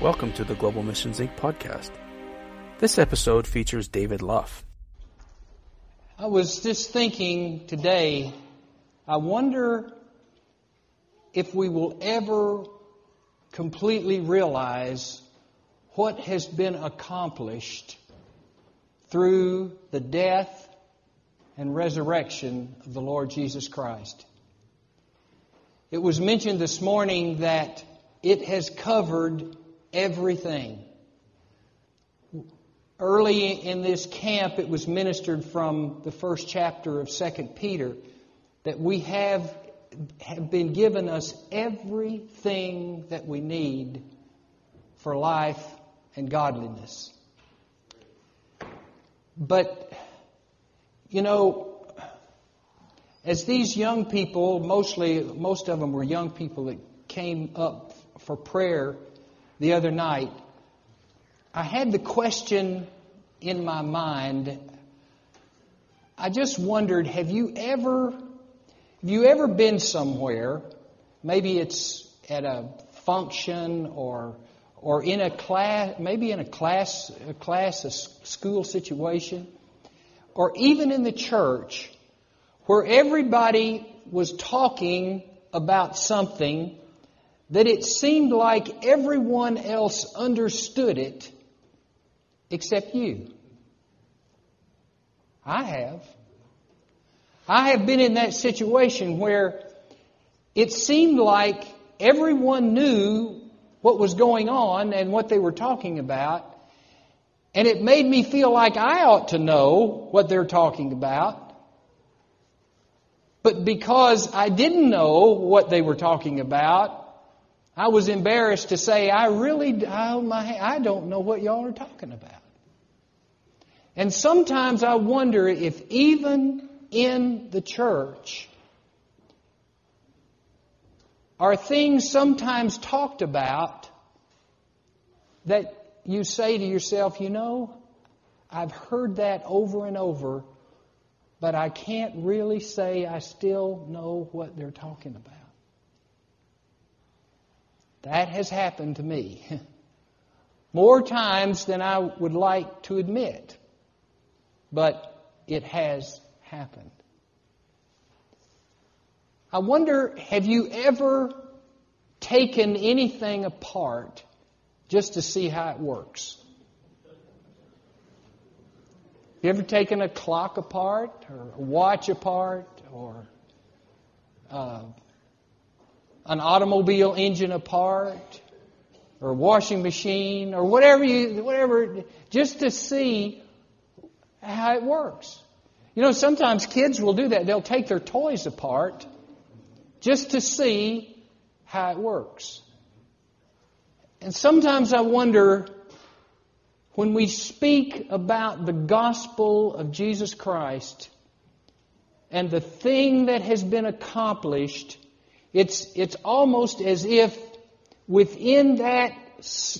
Welcome to the Global Missions Inc. podcast. This episode features David Luff. I was just thinking today, I wonder if we will ever completely realize what has been accomplished through the death and resurrection of the Lord Jesus Christ. It was mentioned this morning that it has covered everything. Early in this camp, it was ministered from the first chapter of 2 Peter that we have, have been given us everything that we need for life and godliness. But, you know, as these young people, mostly, most of them were young people that came up for prayer the other night, I had the question in my mind. I just wondered, have you ever have you ever been somewhere, maybe it's at a function or or in a class, maybe in a class, a class, a school situation, or even in the church, where everybody was talking about something that it seemed like everyone else understood it except you. I have. I have been in that situation where it seemed like everyone knew what was going on and what they were talking about, and it made me feel like I ought to know what they're talking about. But because I didn't know what they were talking about, I was embarrassed to say, I really, oh my, I don't know what y'all are talking about. And sometimes I wonder if even in the church, are things sometimes talked about that you say to yourself, you know, I've heard that over and over, but I can't really say I still know what they're talking about. That has happened to me. More times than I would like to admit. But it has happened. I wonder have you ever taken anything apart just to see how it works? Have You ever taken a clock apart or a watch apart or uh, an automobile engine apart or a washing machine or whatever you whatever just to see how it works. You know, sometimes kids will do that. They'll take their toys apart just to see how it works. And sometimes I wonder when we speak about the gospel of Jesus Christ and the thing that has been accomplished it's, it's almost as if within that,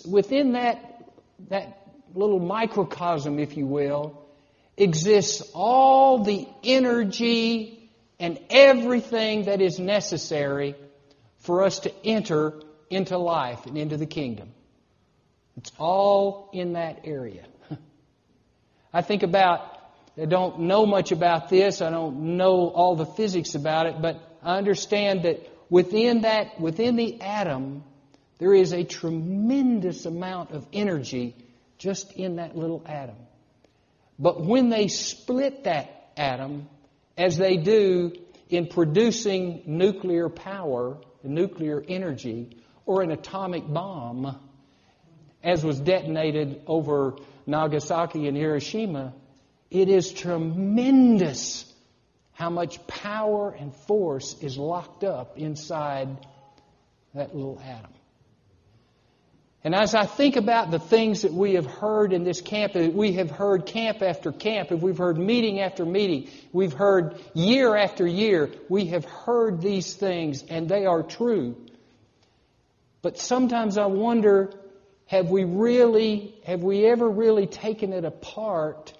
within that, that little microcosm, if you will, exists all the energy and everything that is necessary for us to enter into life and into the kingdom. It's all in that area. I think about, I don't know much about this, I don't know all the physics about it, but I understand that within that, within the atom, there is a tremendous amount of energy just in that little atom. But when they split that atom, as they do in producing nuclear power, nuclear energy, or an atomic bomb, as was detonated over Nagasaki and Hiroshima, it is tremendous how much power and force is locked up inside that little atom. And as I think about the things that we have heard in this camp, we have heard camp after camp, if we've heard meeting after meeting, we've heard year after year, we have heard these things and they are true. But sometimes I wonder have we really, have we ever really taken it apart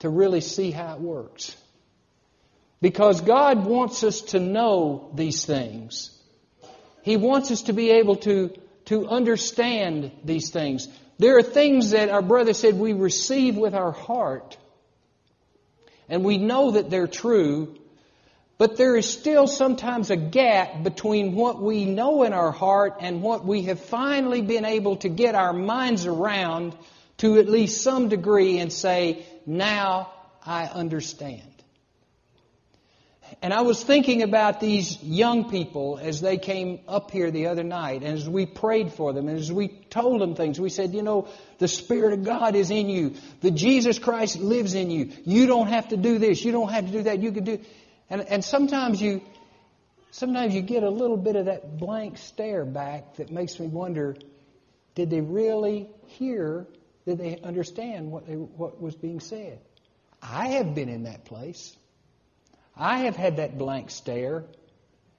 to really see how it works? Because God wants us to know these things. He wants us to be able to, to understand these things. There are things that our brother said we receive with our heart, and we know that they're true, but there is still sometimes a gap between what we know in our heart and what we have finally been able to get our minds around to at least some degree and say, now I understand. And I was thinking about these young people as they came up here the other night, and as we prayed for them, and as we told them things, we said, you know, the Spirit of God is in you. The Jesus Christ lives in you. You don't have to do this. You don't have to do that. You can do. And, and sometimes you, sometimes you get a little bit of that blank stare back that makes me wonder, did they really hear? Did they understand what, they, what was being said? I have been in that place. I have had that blank stare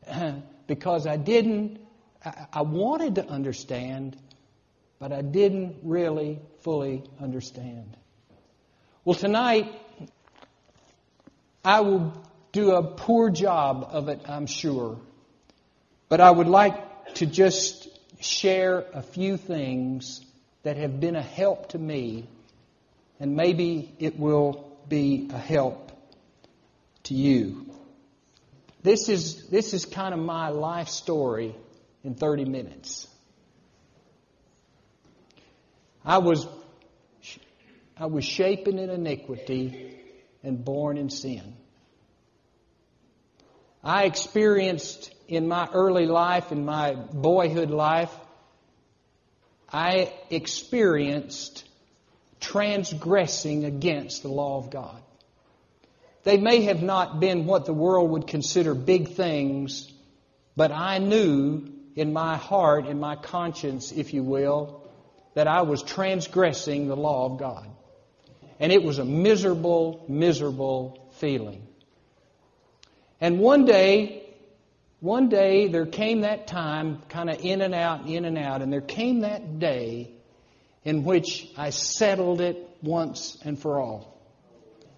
because I didn't, I wanted to understand, but I didn't really fully understand. Well, tonight, I will do a poor job of it, I'm sure. But I would like to just share a few things that have been a help to me, and maybe it will be a help to you. This is, this is kind of my life story in 30 minutes. I was, I was shapen in iniquity and born in sin. I experienced in my early life, in my boyhood life, I experienced transgressing against the law of God. They may have not been what the world would consider big things, but I knew in my heart, in my conscience, if you will, that I was transgressing the law of God. And it was a miserable, miserable feeling. And one day, one day there came that time, kind of in and out, in and out, and there came that day in which I settled it once and for all.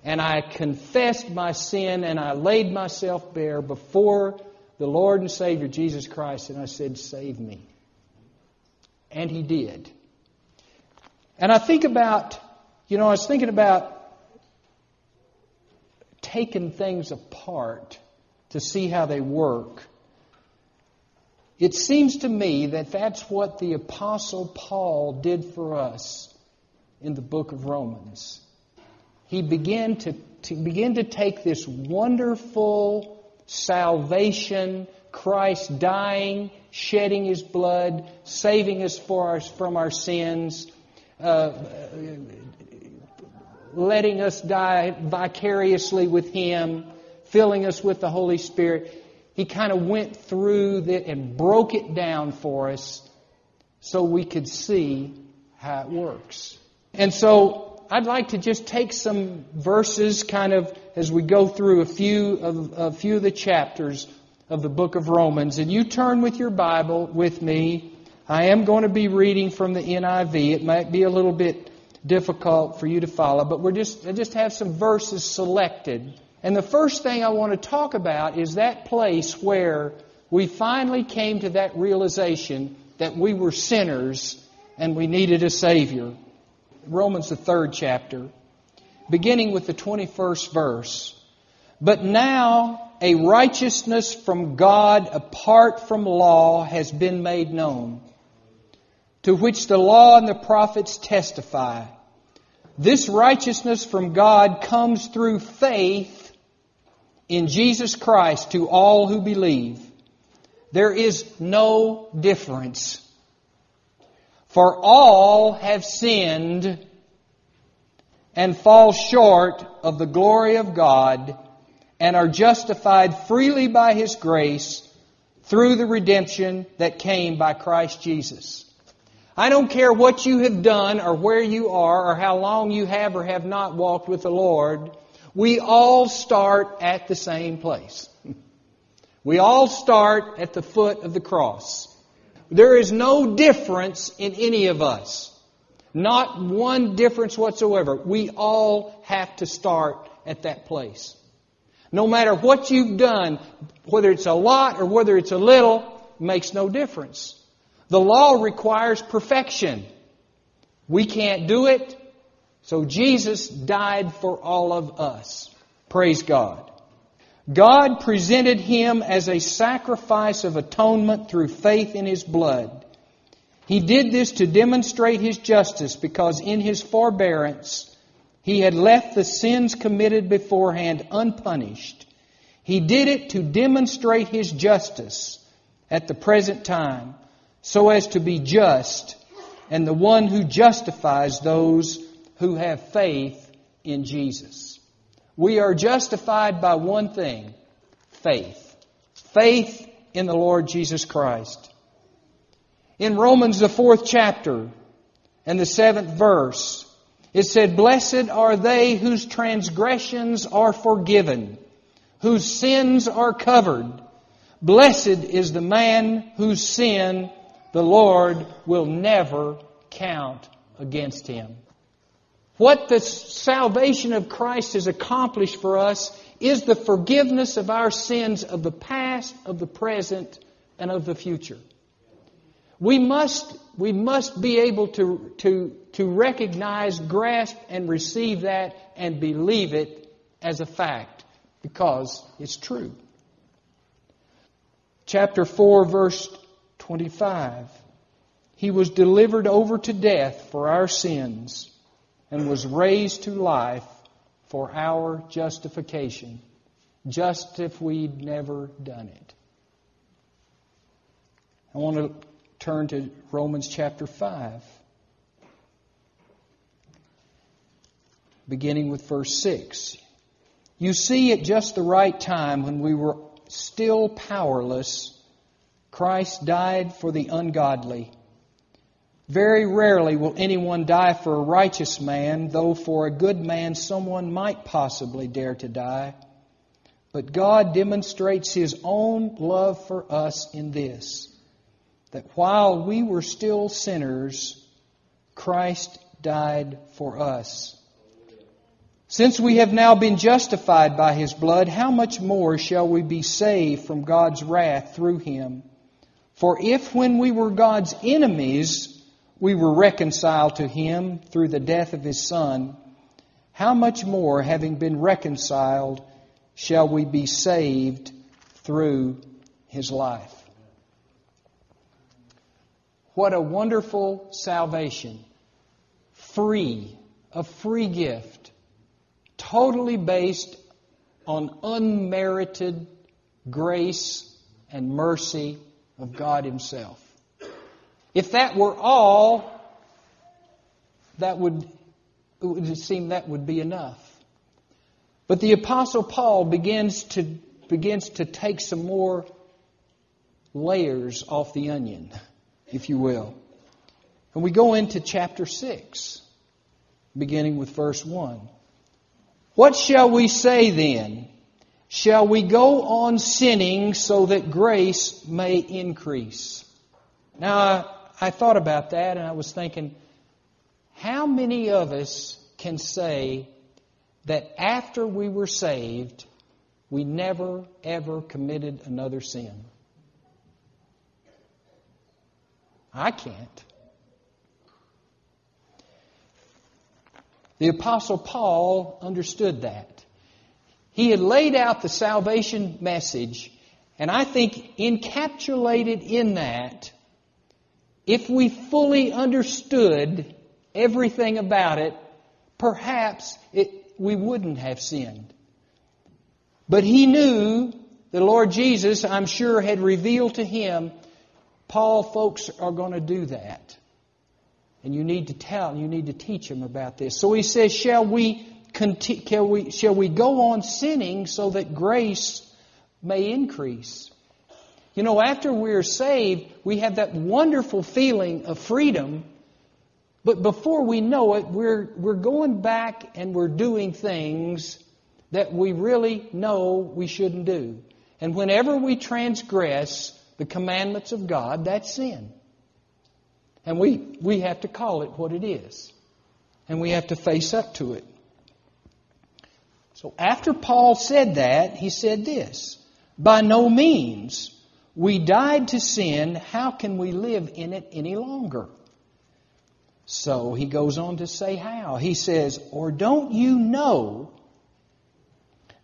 And I confessed my sin and I laid myself bare before the Lord and Savior Jesus Christ and I said, Save me. And He did. And I think about, you know, I was thinking about taking things apart to see how they work. It seems to me that that's what the Apostle Paul did for us in the book of Romans. He began to, to begin to take this wonderful salvation, Christ dying, shedding his blood, saving us for our, from our sins, uh, letting us die vicariously with him filling us with the Holy Spirit. He kind of went through that and broke it down for us so we could see how it works. And so I'd like to just take some verses kind of as we go through a few of a few of the chapters of the book of Romans. And you turn with your Bible with me. I am going to be reading from the NIV. It might be a little bit difficult for you to follow, but we're just I just have some verses selected and the first thing I want to talk about is that place where we finally came to that realization that we were sinners and we needed a Savior. Romans, the third chapter, beginning with the 21st verse. But now a righteousness from God apart from law has been made known, to which the law and the prophets testify. This righteousness from God comes through faith in Jesus Christ to all who believe. There is no difference. For all have sinned and fall short of the glory of God and are justified freely by His grace through the redemption that came by Christ Jesus. I don't care what you have done or where you are or how long you have or have not walked with the Lord. We all start at the same place. We all start at the foot of the cross. There is no difference in any of us. Not one difference whatsoever. We all have to start at that place. No matter what you've done, whether it's a lot or whether it's a little, makes no difference. The law requires perfection. We can't do it, so Jesus died for all of us. Praise God. God presented him as a sacrifice of atonement through faith in his blood. He did this to demonstrate his justice because in his forbearance he had left the sins committed beforehand unpunished. He did it to demonstrate his justice at the present time so as to be just and the one who justifies those who have faith in Jesus. We are justified by one thing faith. Faith in the Lord Jesus Christ. In Romans, the fourth chapter and the seventh verse, it said, Blessed are they whose transgressions are forgiven, whose sins are covered. Blessed is the man whose sin the Lord will never count against him. What the salvation of Christ has accomplished for us is the forgiveness of our sins of the past, of the present, and of the future. We must, we must be able to, to, to recognize, grasp, and receive that and believe it as a fact because it's true. Chapter 4, verse 25. He was delivered over to death for our sins and was raised to life for our justification, just if we'd never done it. I want to turn to Romans chapter 5, beginning with verse 6. You see, at just the right time, when we were still powerless, Christ died for the ungodly. Very rarely will anyone die for a righteous man, though for a good man someone might possibly dare to die. But God demonstrates His own love for us in this that while we were still sinners, Christ died for us. Since we have now been justified by His blood, how much more shall we be saved from God's wrath through Him? For if when we were God's enemies, we were reconciled to him through the death of his Son, how much more, having been reconciled, shall we be saved through his life? What a wonderful salvation. Free, a free gift, totally based on unmerited grace and mercy of God Himself. If that were all, that would, it would seem that would be enough. But the Apostle Paul begins to, begins to take some more layers off the onion, if you will. And we go into chapter 6, beginning with verse 1. What shall we say then? Shall we go on sinning so that grace may increase? Now, I thought about that and I was thinking, how many of us can say that after we were saved, we never, ever committed another sin? I can't. The Apostle Paul understood that. He had laid out the salvation message, and I think encapsulated in that if we fully understood everything about it, perhaps it, we wouldn't have sinned. But he knew the Lord Jesus, I'm sure, had revealed to him, Paul, folks are going to do that. And you need to tell, you need to teach them about this. So he says, shall we, shall we, shall we go on sinning so that grace may increase? You know, after we're saved, we have that wonderful feeling of freedom. But before we know it, we're, we're going back and we're doing things that we really know we shouldn't do. And whenever we transgress the commandments of God, that's sin. And we, we have to call it what it is. And we have to face up to it. So after Paul said that, he said this By no means. We died to sin. How can we live in it any longer? So he goes on to say how. He says, Or don't you know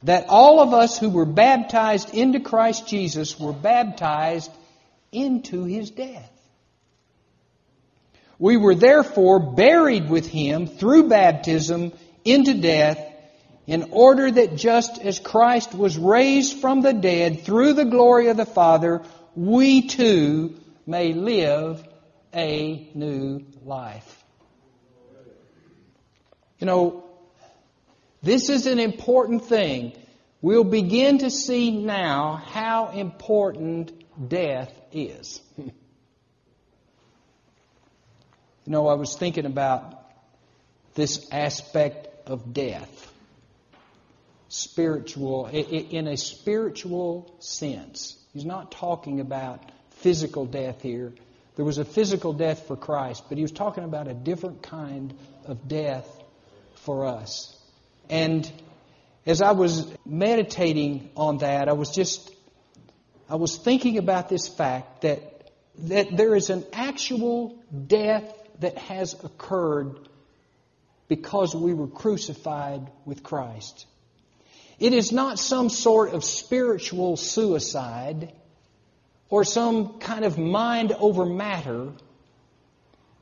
that all of us who were baptized into Christ Jesus were baptized into his death? We were therefore buried with him through baptism into death, in order that just as Christ was raised from the dead through the glory of the Father, we too may live a new life. You know, this is an important thing. We'll begin to see now how important death is. you know, I was thinking about this aspect of death. Spiritual, in a spiritual sense. He's not talking about physical death here. There was a physical death for Christ, but he was talking about a different kind of death for us. And as I was meditating on that, I was just I was thinking about this fact that that there is an actual death that has occurred because we were crucified with Christ. It is not some sort of spiritual suicide or some kind of mind over matter.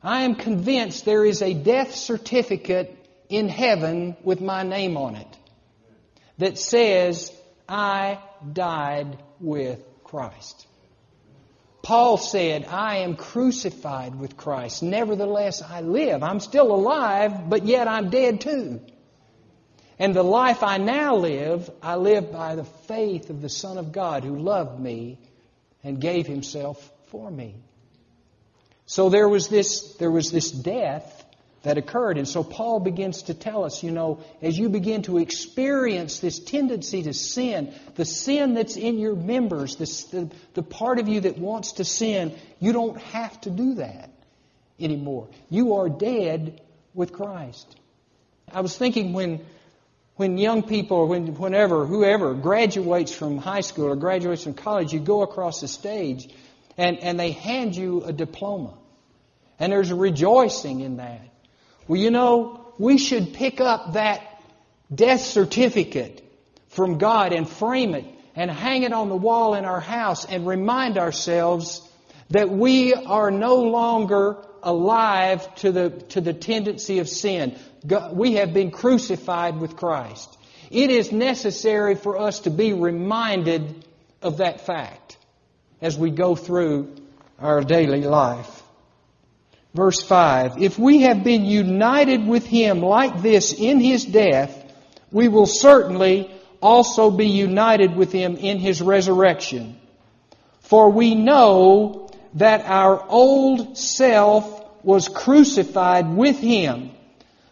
I am convinced there is a death certificate in heaven with my name on it that says, I died with Christ. Paul said, I am crucified with Christ. Nevertheless, I live. I'm still alive, but yet I'm dead too. And the life I now live, I live by the faith of the Son of God who loved me and gave himself for me. So there was this, there was this death that occurred. And so Paul begins to tell us, you know, as you begin to experience this tendency to sin, the sin that's in your members, this, the, the part of you that wants to sin, you don't have to do that anymore. You are dead with Christ. I was thinking when when young people or when, whenever, whoever graduates from high school or graduates from college, you go across the stage and, and they hand you a diploma. And there's a rejoicing in that. Well, you know, we should pick up that death certificate from God and frame it and hang it on the wall in our house and remind ourselves that we are no longer alive to the, to the tendency of sin. We have been crucified with Christ. It is necessary for us to be reminded of that fact as we go through our daily life. Verse 5 If we have been united with him like this in his death, we will certainly also be united with him in his resurrection. For we know that our old self was crucified with him,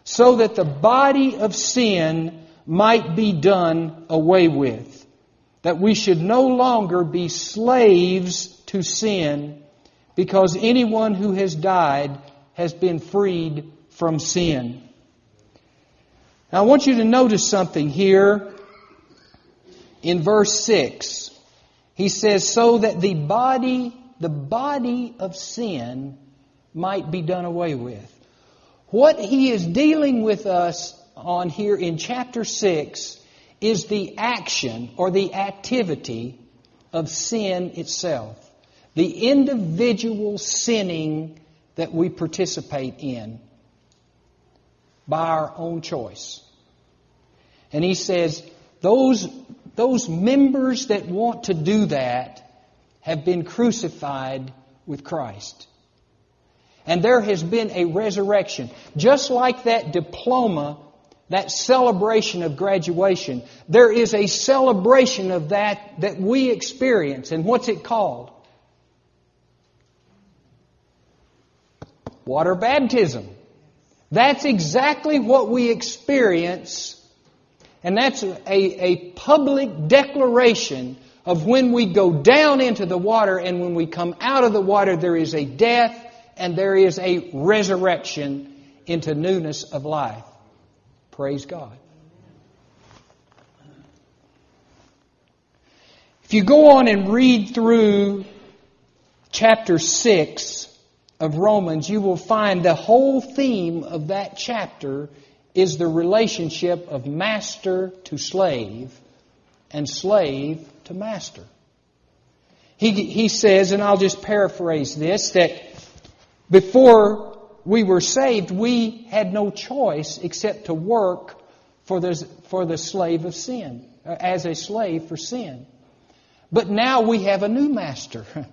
so that the body of sin might be done away with, that we should no longer be slaves to sin because anyone who has died has been freed from sin. Now, I want you to notice something here in verse 6. He says, so that the body, the body of sin might be done away with. What he is dealing with us on here in chapter 6 is the action or the activity of sin itself the individual sinning that we participate in by our own choice. And he says, those, those members that want to do that have been crucified with Christ. And there has been a resurrection. Just like that diploma, that celebration of graduation, there is a celebration of that that we experience. And what's it called? Water baptism. That's exactly what we experience, and that's a, a public declaration of when we go down into the water and when we come out of the water, there is a death and there is a resurrection into newness of life. Praise God. If you go on and read through chapter 6 of Romans, you will find the whole theme of that chapter is the relationship of master to slave and slave to master. He, he says, and I'll just paraphrase this, that before we were saved, we had no choice except to work for the, for the slave of sin, uh, as a slave for sin. But now we have a new master.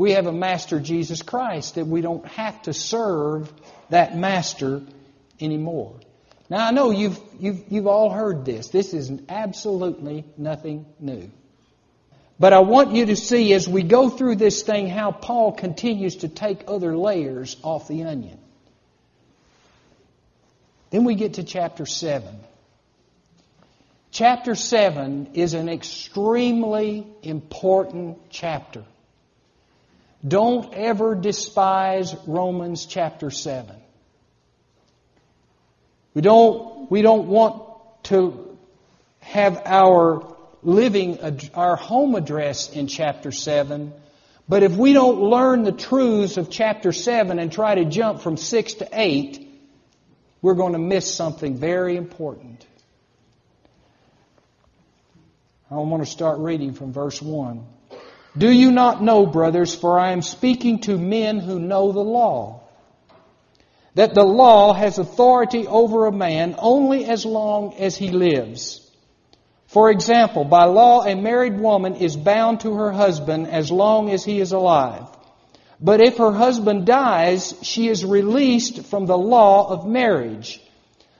We have a master, Jesus Christ, that we don't have to serve that master anymore. Now, I know you've, you've, you've all heard this. This is absolutely nothing new. But I want you to see as we go through this thing how Paul continues to take other layers off the onion. Then we get to chapter 7. Chapter 7 is an extremely important chapter. Don't ever despise Romans chapter 7. We don't, we don't want to have our living, our home address in chapter 7, but if we don't learn the truths of chapter 7 and try to jump from 6 to 8, we're going to miss something very important. I want to start reading from verse 1. Do you not know, brothers, for I am speaking to men who know the law, that the law has authority over a man only as long as he lives. For example, by law, a married woman is bound to her husband as long as he is alive. But if her husband dies, she is released from the law of marriage.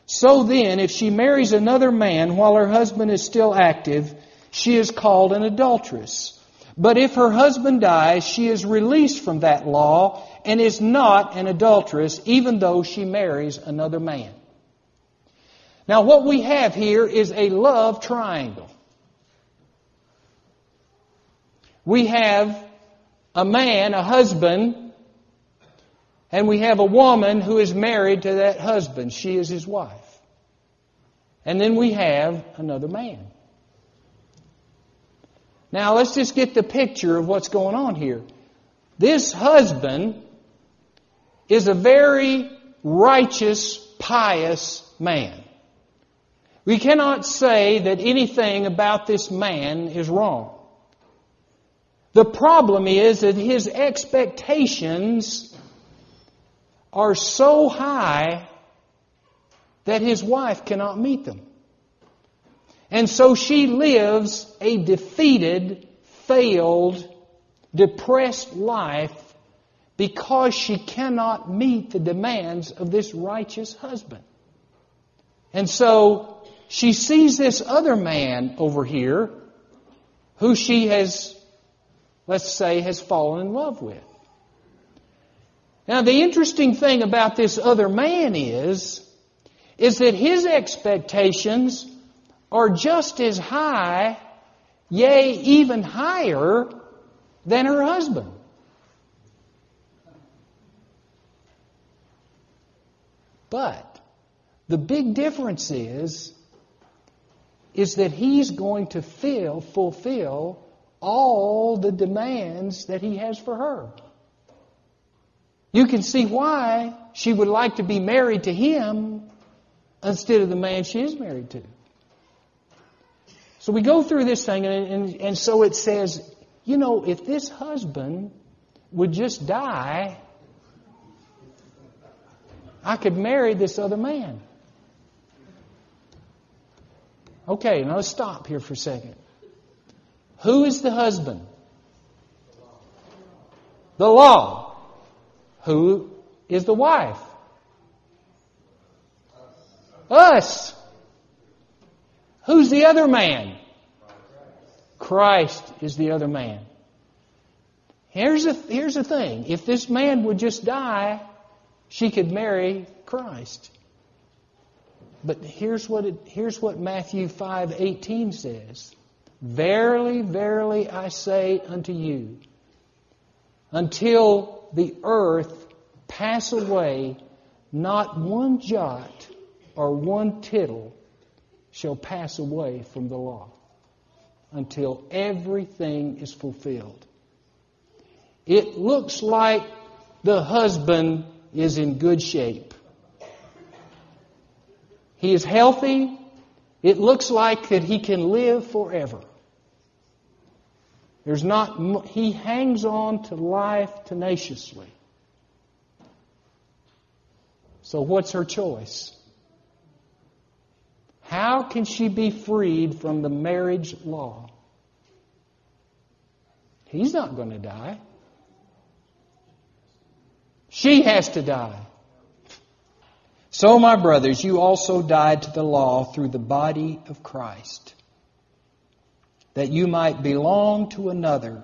So then, if she marries another man while her husband is still active, she is called an adulteress. But if her husband dies, she is released from that law and is not an adulteress, even though she marries another man. Now, what we have here is a love triangle. We have a man, a husband, and we have a woman who is married to that husband. She is his wife. And then we have another man. Now let's just get the picture of what's going on here. This husband is a very righteous, pious man. We cannot say that anything about this man is wrong. The problem is that his expectations are so high that his wife cannot meet them. And so she lives a defeated, failed, depressed life because she cannot meet the demands of this righteous husband. And so she sees this other man over here who she has, let's say, has fallen in love with. Now, the interesting thing about this other man is, is that his expectations are just as high, yea, even higher than her husband. But the big difference is, is that he's going to fill, fulfill all the demands that he has for her. You can see why she would like to be married to him instead of the man she is married to. So we go through this thing, and, and, and so it says, you know, if this husband would just die, I could marry this other man. Okay, now let's stop here for a second. Who is the husband? The law. Who is the wife? Us. Who's the other man? Christ is the other man. Here's the, here's the thing. If this man would just die, she could marry Christ. But here's what, it, here's what Matthew 5:18 says. Verily, verily, I say unto you, until the earth pass away, not one jot or one tittle shall pass away from the law until everything is fulfilled. It looks like the husband is in good shape. He is healthy. It looks like that he can live forever. There's not, he hangs on to life tenaciously. So what's her choice? How can she be freed from the marriage law? He's not going to die. She has to die. So, my brothers, you also died to the law through the body of Christ, that you might belong to another,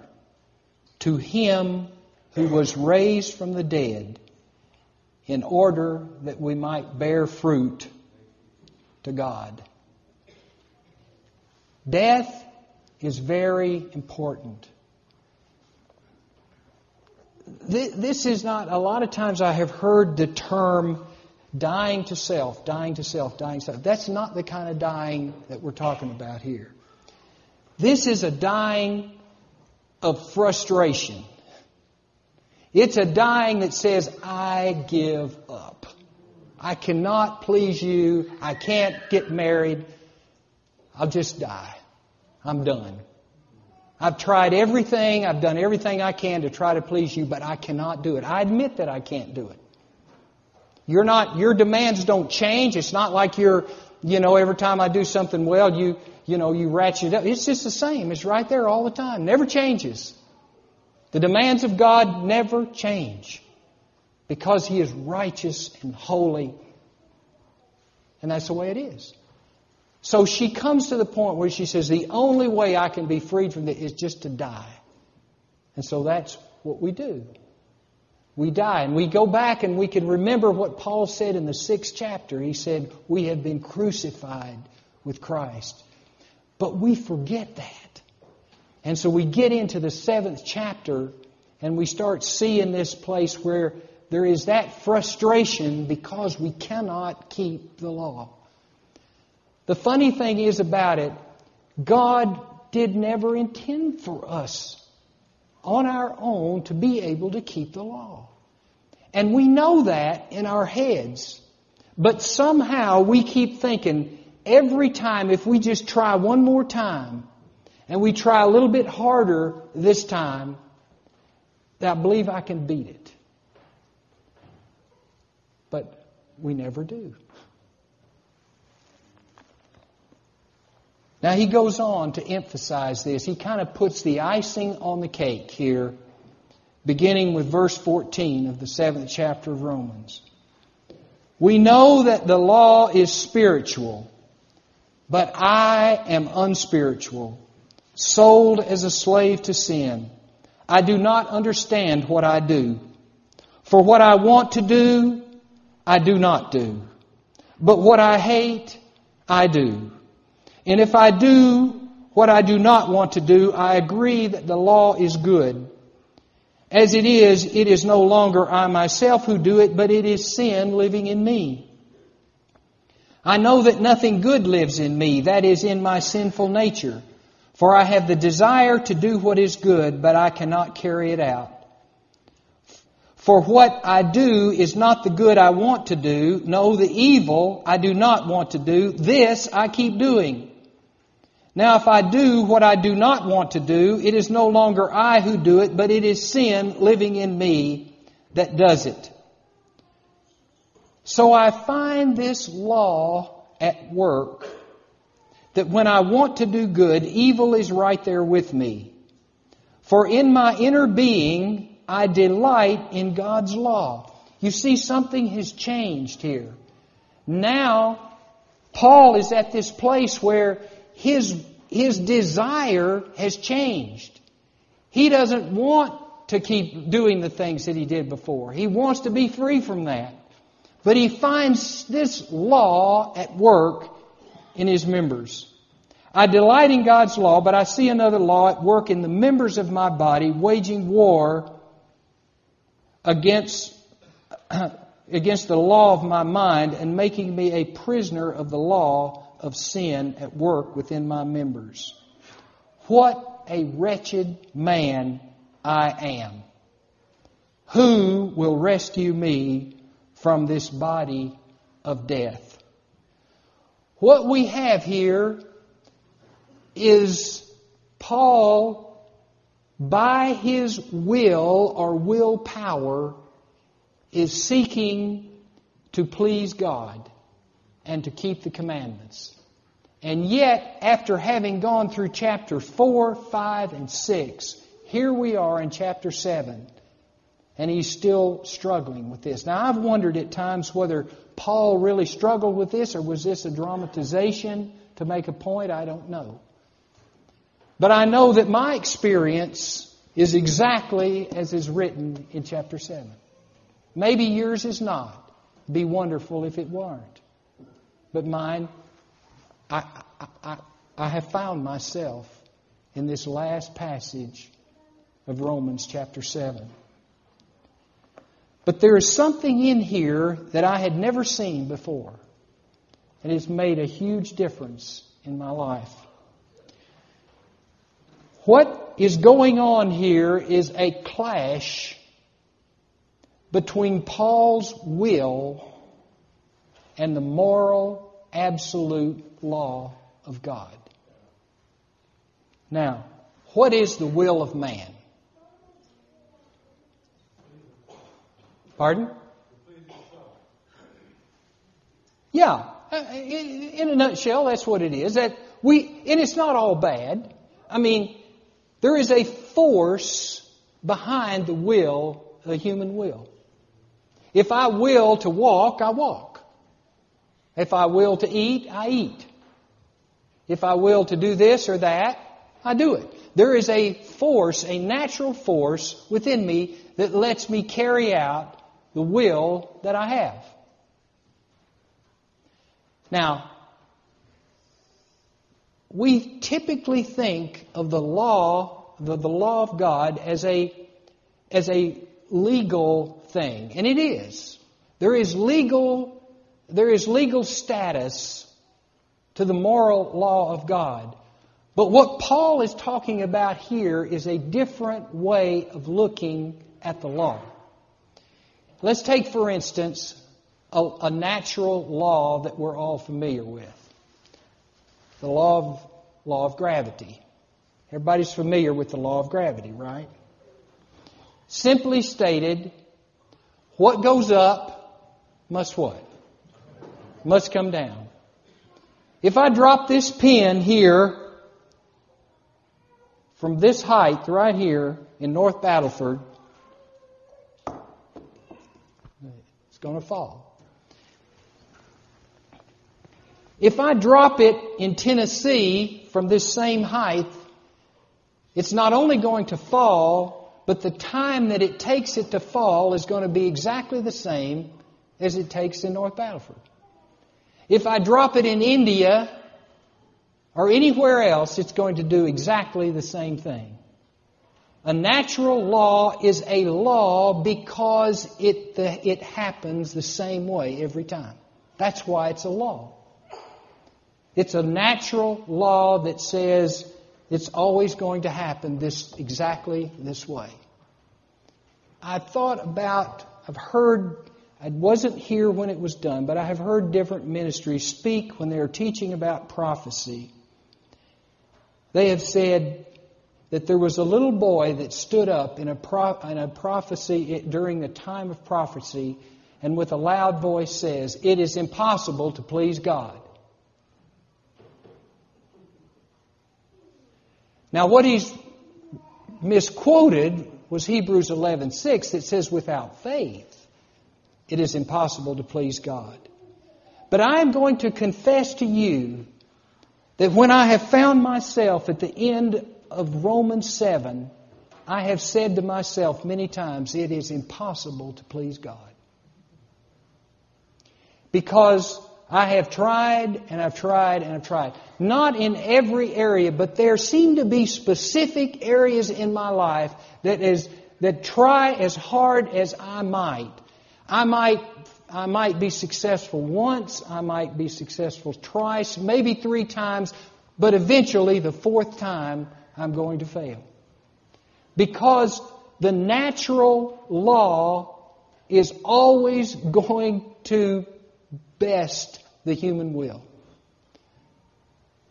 to him who was raised from the dead, in order that we might bear fruit to God. Death is very important. This is not, a lot of times I have heard the term dying to self, dying to self, dying to self. That's not the kind of dying that we're talking about here. This is a dying of frustration. It's a dying that says, I give up. I cannot please you. I can't get married. I'll just die. I'm done. I've tried everything. I've done everything I can to try to please you, but I cannot do it. I admit that I can't do it. You're not, your demands don't change. It's not like you're, you know, every time I do something well, you, you know, you ratchet up. It's just the same. It's right there all the time. Never changes. The demands of God never change because He is righteous and holy. And that's the way it is. So she comes to the point where she says, The only way I can be freed from this is just to die. And so that's what we do. We die. And we go back and we can remember what Paul said in the sixth chapter. He said, We have been crucified with Christ. But we forget that. And so we get into the seventh chapter and we start seeing this place where there is that frustration because we cannot keep the law. The funny thing is about it, God did never intend for us on our own to be able to keep the law. And we know that in our heads. But somehow we keep thinking every time if we just try one more time and we try a little bit harder this time, that I believe I can beat it. But we never do. Now he goes on to emphasize this. He kind of puts the icing on the cake here, beginning with verse 14 of the seventh chapter of Romans. We know that the law is spiritual, but I am unspiritual, sold as a slave to sin. I do not understand what I do. For what I want to do, I do not do. But what I hate, I do. And if I do what I do not want to do, I agree that the law is good. As it is, it is no longer I myself who do it, but it is sin living in me. I know that nothing good lives in me, that is, in my sinful nature. For I have the desire to do what is good, but I cannot carry it out. For what I do is not the good I want to do, no, the evil I do not want to do, this I keep doing. Now, if I do what I do not want to do, it is no longer I who do it, but it is sin living in me that does it. So I find this law at work that when I want to do good, evil is right there with me. For in my inner being, I delight in God's law. You see, something has changed here. Now, Paul is at this place where his, his desire has changed. He doesn't want to keep doing the things that he did before. He wants to be free from that. But he finds this law at work in his members. I delight in God's law, but I see another law at work in the members of my body, waging war against against the law of my mind and making me a prisoner of the law of sin at work within my members. What a wretched man I am. Who will rescue me from this body of death? What we have here is Paul, by his will or willpower, is seeking to please God and to keep the commandments. And yet, after having gone through chapter 4, 5, and 6, here we are in chapter 7, and he's still struggling with this. Now, I've wondered at times whether Paul really struggled with this, or was this a dramatization to make a point? I don't know. But I know that my experience is exactly as is written in chapter 7. Maybe yours is not. Be wonderful if it weren't. But mine I, I, I have found myself in this last passage of Romans chapter 7. But there is something in here that I had never seen before, and it's made a huge difference in my life. What is going on here is a clash between Paul's will and the moral absolute law of God. Now, what is the will of man? Pardon? Yeah, uh, in a nutshell, that's what it is. That we, and it's not all bad. I mean, there is a force behind the will, the human will. If I will to walk, I walk. If I will to eat, I eat. If I will to do this or that, I do it. There is a force, a natural force within me that lets me carry out the will that I have. Now, we typically think of the law, the, the law of God, as a, as a legal thing, and it is. There is legal, there is legal status to the moral law of God. But what Paul is talking about here is a different way of looking at the law. Let's take, for instance, a, a natural law that we're all familiar with the law of, law of gravity. Everybody's familiar with the law of gravity, right? Simply stated, what goes up must what? Must come down. If I drop this pin here from this height right here in North Battleford, it's going to fall. If I drop it in Tennessee from this same height, it's not only going to fall, but the time that it takes it to fall is going to be exactly the same as it takes in North Battleford. If I drop it in India or anywhere else, it's going to do exactly the same thing. A natural law is a law because it, the, it happens the same way every time. That's why it's a law. It's a natural law that says it's always going to happen this exactly this way. I've thought about, I've heard I wasn't here when it was done, but I have heard different ministries speak when they are teaching about prophecy. They have said that there was a little boy that stood up in a, pro- in a prophecy during the time of prophecy and with a loud voice says, It is impossible to please God. Now, what he's misquoted was Hebrews 11:6 that says, "Without faith, it is impossible to please God. But I am going to confess to you that when I have found myself at the end of Romans 7, I have said to myself many times, it is impossible to please God. Because I have tried and I've tried and I've tried. Not in every area, but there seem to be specific areas in my life that is that try as hard as I might I might, I might be successful once, I might be successful twice, maybe three times, but eventually, the fourth time, I'm going to fail. Because the natural law is always going to best the human will.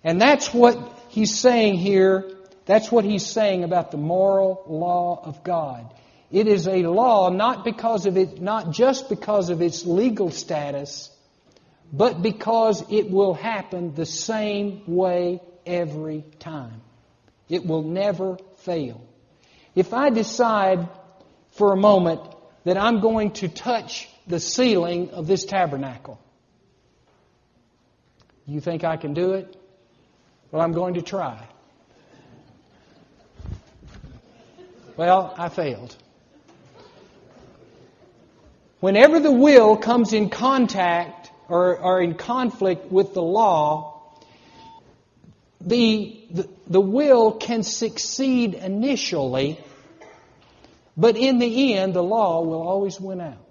And that's what he's saying here. That's what he's saying about the moral law of God. It is a law not because of it, not just because of its legal status, but because it will happen the same way every time. It will never fail. If I decide for a moment that I'm going to touch the ceiling of this tabernacle, you think I can do it? Well, I'm going to try. Well, I failed. Whenever the will comes in contact or, or in conflict with the law, the, the, the will can succeed initially, but in the end, the law will always win out.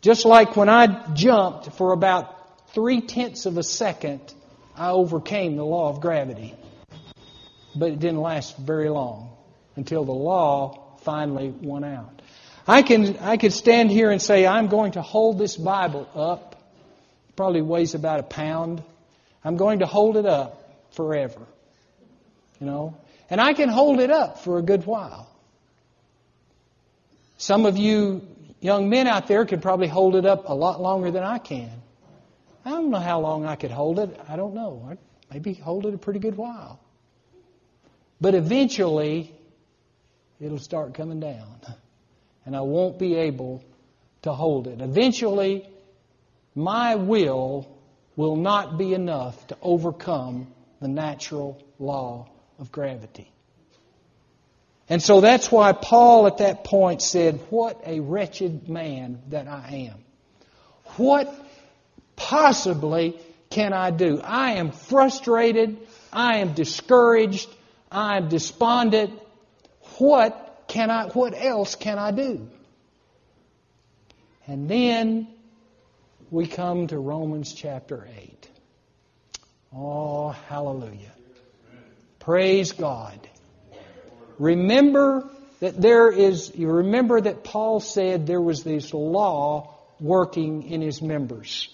Just like when I jumped for about three tenths of a second, I overcame the law of gravity. But it didn't last very long until the law finally won out. I can I could stand here and say I'm going to hold this Bible up. It probably weighs about a pound. I'm going to hold it up forever. You know? And I can hold it up for a good while. Some of you young men out there could probably hold it up a lot longer than I can. I don't know how long I could hold it. I don't know. I'd maybe hold it a pretty good while. But eventually, it'll start coming down. And I won't be able to hold it. Eventually, my will will not be enough to overcome the natural law of gravity. And so that's why Paul at that point said, What a wretched man that I am. What possibly can I do? I am frustrated. I am discouraged. I am despondent. What can I, what else can I do? And then we come to Romans chapter 8. Oh, hallelujah. Praise God. Remember that there is, you remember that Paul said there was this law working in his members.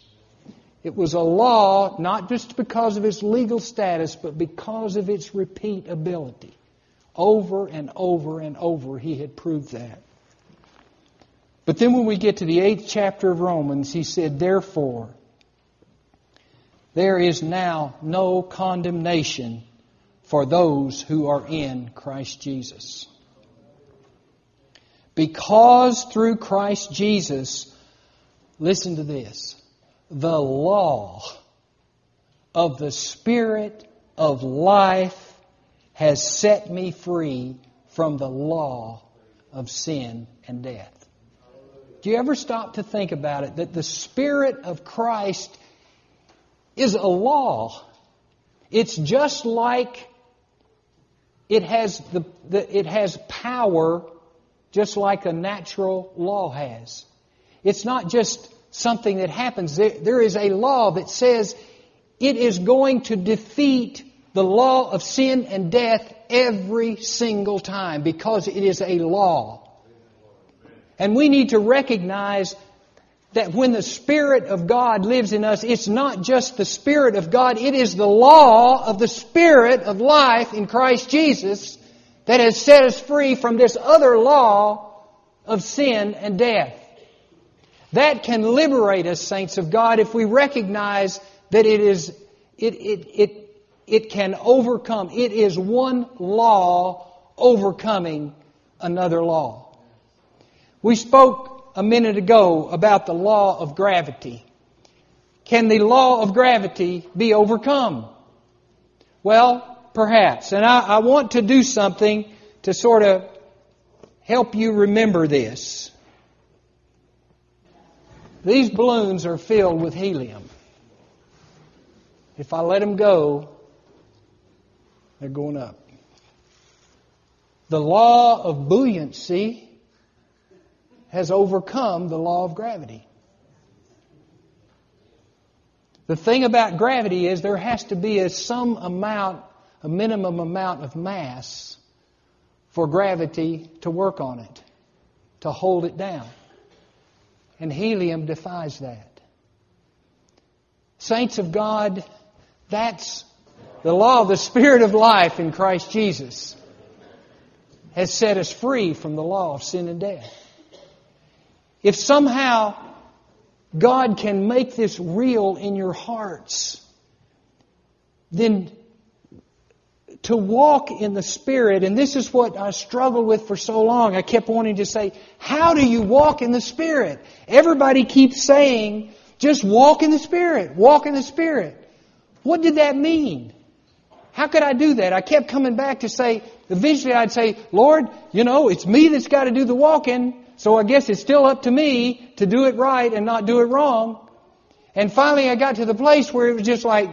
It was a law not just because of its legal status, but because of its repeatability. Over and over and over, he had proved that. But then when we get to the eighth chapter of Romans, he said, Therefore, there is now no condemnation for those who are in Christ Jesus. Because through Christ Jesus, listen to this, the law of the Spirit of life has set me free from the law of sin and death. Do you ever stop to think about it? That the Spirit of Christ is a law. It's just like it has, the, the, it has power just like a natural law has. It's not just something that happens. There, there is a law that says it is going to defeat the law of sin and death every single time because it is a law. And we need to recognize that when the Spirit of God lives in us, it's not just the Spirit of God, it is the law of the Spirit of life in Christ Jesus that has set us free from this other law of sin and death. That can liberate us, saints of God, if we recognize that it is, it, it, it, it can overcome. It is one law overcoming another law. We spoke a minute ago about the law of gravity. Can the law of gravity be overcome? Well, perhaps. And I, I want to do something to sort of help you remember this. These balloons are filled with helium. If I let them go, they're going up. The law of buoyancy has overcome the law of gravity. The thing about gravity is there has to be a, some amount, a minimum amount of mass for gravity to work on it, to hold it down. And helium defies that. Saints of God, that's the law of the Spirit of life in Christ Jesus has set us free from the law of sin and death. If somehow God can make this real in your hearts, then to walk in the Spirit, and this is what I struggled with for so long. I kept wanting to say, How do you walk in the Spirit? Everybody keeps saying, just walk in the Spirit, walk in the Spirit. What did that mean? How could I do that? I kept coming back to say, eventually I'd say, Lord, you know, it's me that's got to do the walking. So I guess it's still up to me to do it right and not do it wrong. And finally I got to the place where it was just like,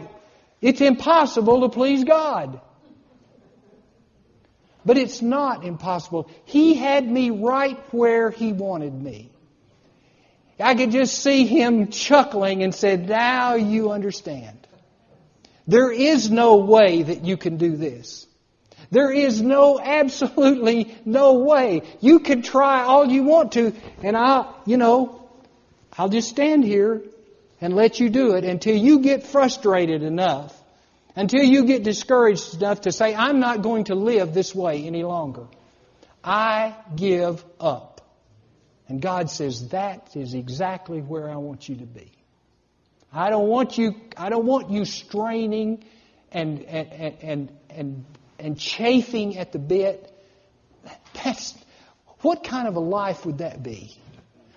it's impossible to please God. But it's not impossible. He had me right where He wanted me. I could just see Him chuckling and said, now you understand. There is no way that you can do this. There is no, absolutely no way. You can try all you want to, and I'll, you know, I'll just stand here and let you do it until you get frustrated enough, until you get discouraged enough to say, I'm not going to live this way any longer. I give up. And God says, that is exactly where I want you to be. I don't want you, I don't want you straining and, and, and, and and chafing at the bit. That's what kind of a life would that be?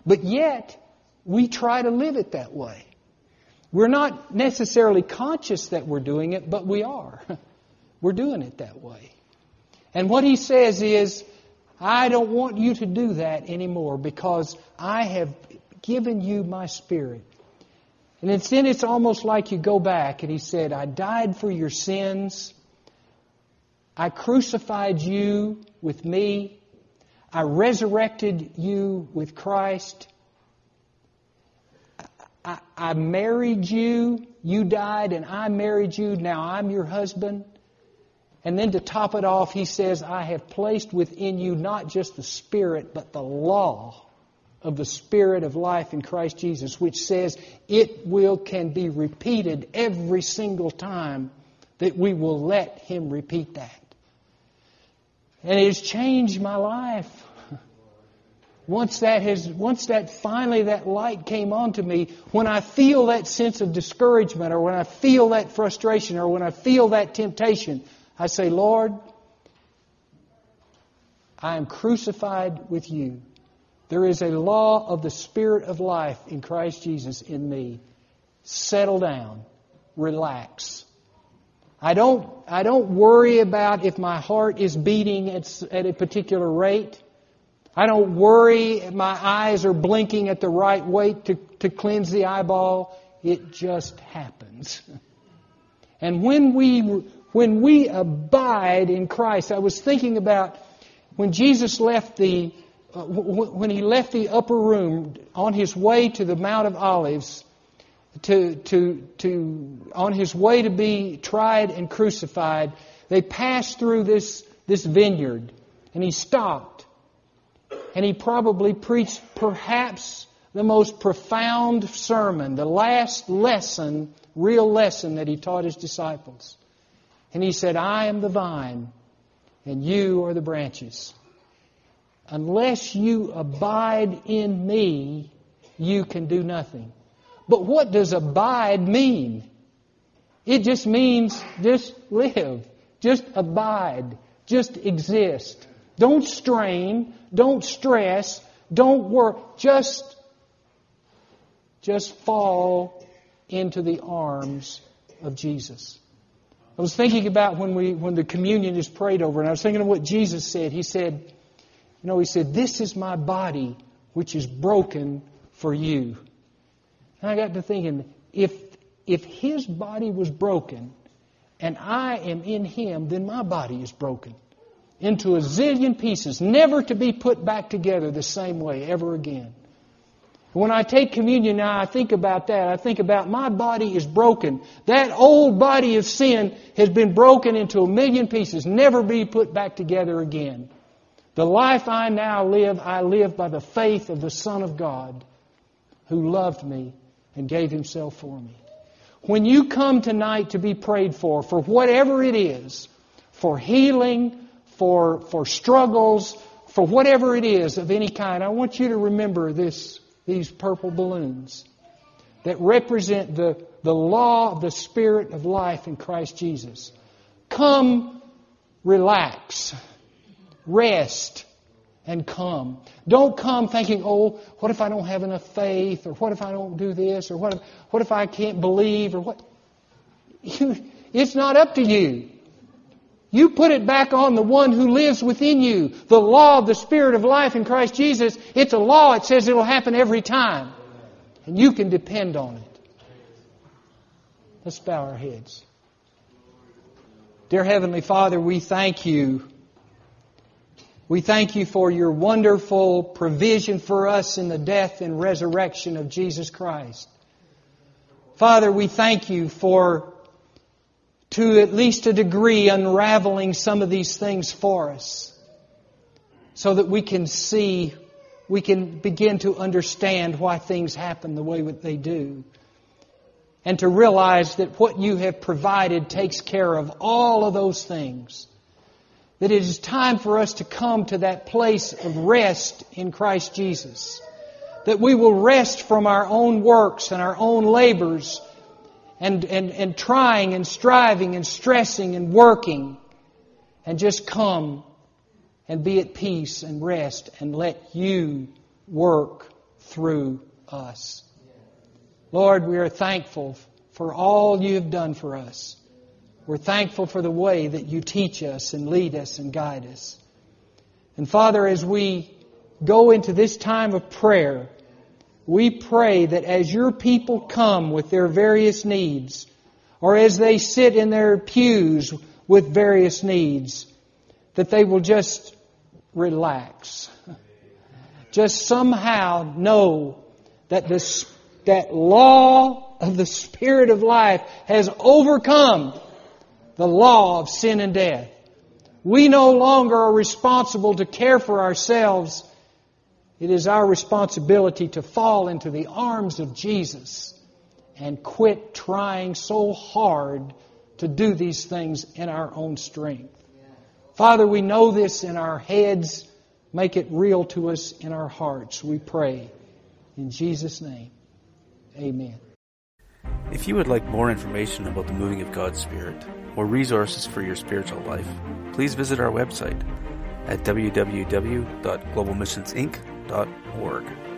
But yet, we try to live it that way. We're not necessarily conscious that we're doing it, but we are. We're doing it that way. And what he says is, I don't want you to do that anymore because I have given you my spirit. And it's then it's almost like you go back and he said, I died for your sins. I crucified you with me. I resurrected you with Christ. I, I, married you. You died and I married you. Now I'm your husband. And then to top it off, he says, I have placed within you not just the Spirit, but the law of the Spirit of life in Christ Jesus, which says it will can be repeated every single time that we will let him repeat that. And it has changed my life. Once that has, once that finally that light came onto me, when I feel that sense of discouragement or when I feel that frustration or when I feel that temptation, I say, Lord, I am crucified with you. There is a law of the Spirit of life in Christ Jesus in me. Settle down. Relax. I don't, I don't worry about if my heart is beating at, at a particular rate. I don't worry if my eyes are blinking at the right weight to, to cleanse the eyeball. It just happens. And when we, when we abide in Christ, I was thinking about when Jesus left the, uh, when he left the upper room on his way to the Mount of Olives, to, to, to, on his way to be tried and crucified, they passed through this, this vineyard and he stopped. And he probably preached perhaps the most profound sermon, the last lesson, real lesson that he taught his disciples. And he said, I am the vine and you are the branches. Unless you abide in me, you can do nothing. But what does abide mean? It just means just live, just abide, just exist. Don't strain, don't stress, don't work, just just fall into the arms of Jesus. I was thinking about when we when the communion is prayed over, and I was thinking of what Jesus said. He said, you know, he said, This is my body which is broken for you. And I got to thinking, if, if his body was broken and I am in him, then my body is broken. into a zillion pieces, never to be put back together the same way ever again. When I take communion now, I think about that. I think about my body is broken. That old body of sin has been broken into a million pieces, never be put back together again. The life I now live, I live by the faith of the Son of God who loved me and gave himself for me. When you come tonight to be prayed for, for whatever it is, for healing, for, for struggles, for whatever it is of any kind, I want you to remember this, these purple balloons that represent the, the law of the Spirit of life in Christ Jesus. Come, relax, rest, and come. Don't come thinking, oh, what if I don't have enough faith, or what if I don't do this, or what if, what if I can't believe, or what? it's not up to you. You put it back on the one who lives within you. The law of the Spirit of life in Christ Jesus, it's a law. It says it'll happen every time. And you can depend on it. Let's bow our heads. Dear Heavenly Father, we thank you we thank you for your wonderful provision for us in the death and resurrection of Jesus Christ. Father, we thank you for, to at least a degree, unraveling some of these things for us so that we can see, we can begin to understand why things happen the way that they do. And to realize that what you have provided takes care of all of those things that it is time for us to come to that place of rest in Christ Jesus. That we will rest from our own works and our own labors and, and, and trying and striving and stressing and working and just come and be at peace and rest and let you work through us. Lord, we are thankful for all you have done for us. We're thankful for the way that you teach us and lead us and guide us. And Father, as we go into this time of prayer, we pray that as your people come with their various needs, or as they sit in their pews with various needs, that they will just relax. Just somehow know that this, that law of the Spirit of life has overcome the law of sin and death. We no longer are responsible to care for ourselves. It is our responsibility to fall into the arms of Jesus and quit trying so hard to do these things in our own strength. Father, we know this in our heads. Make it real to us in our hearts, we pray. In Jesus' name, amen. If you would like more information about the moving of God's Spirit or resources for your spiritual life, please visit our website at www.globalmissionsinc.org.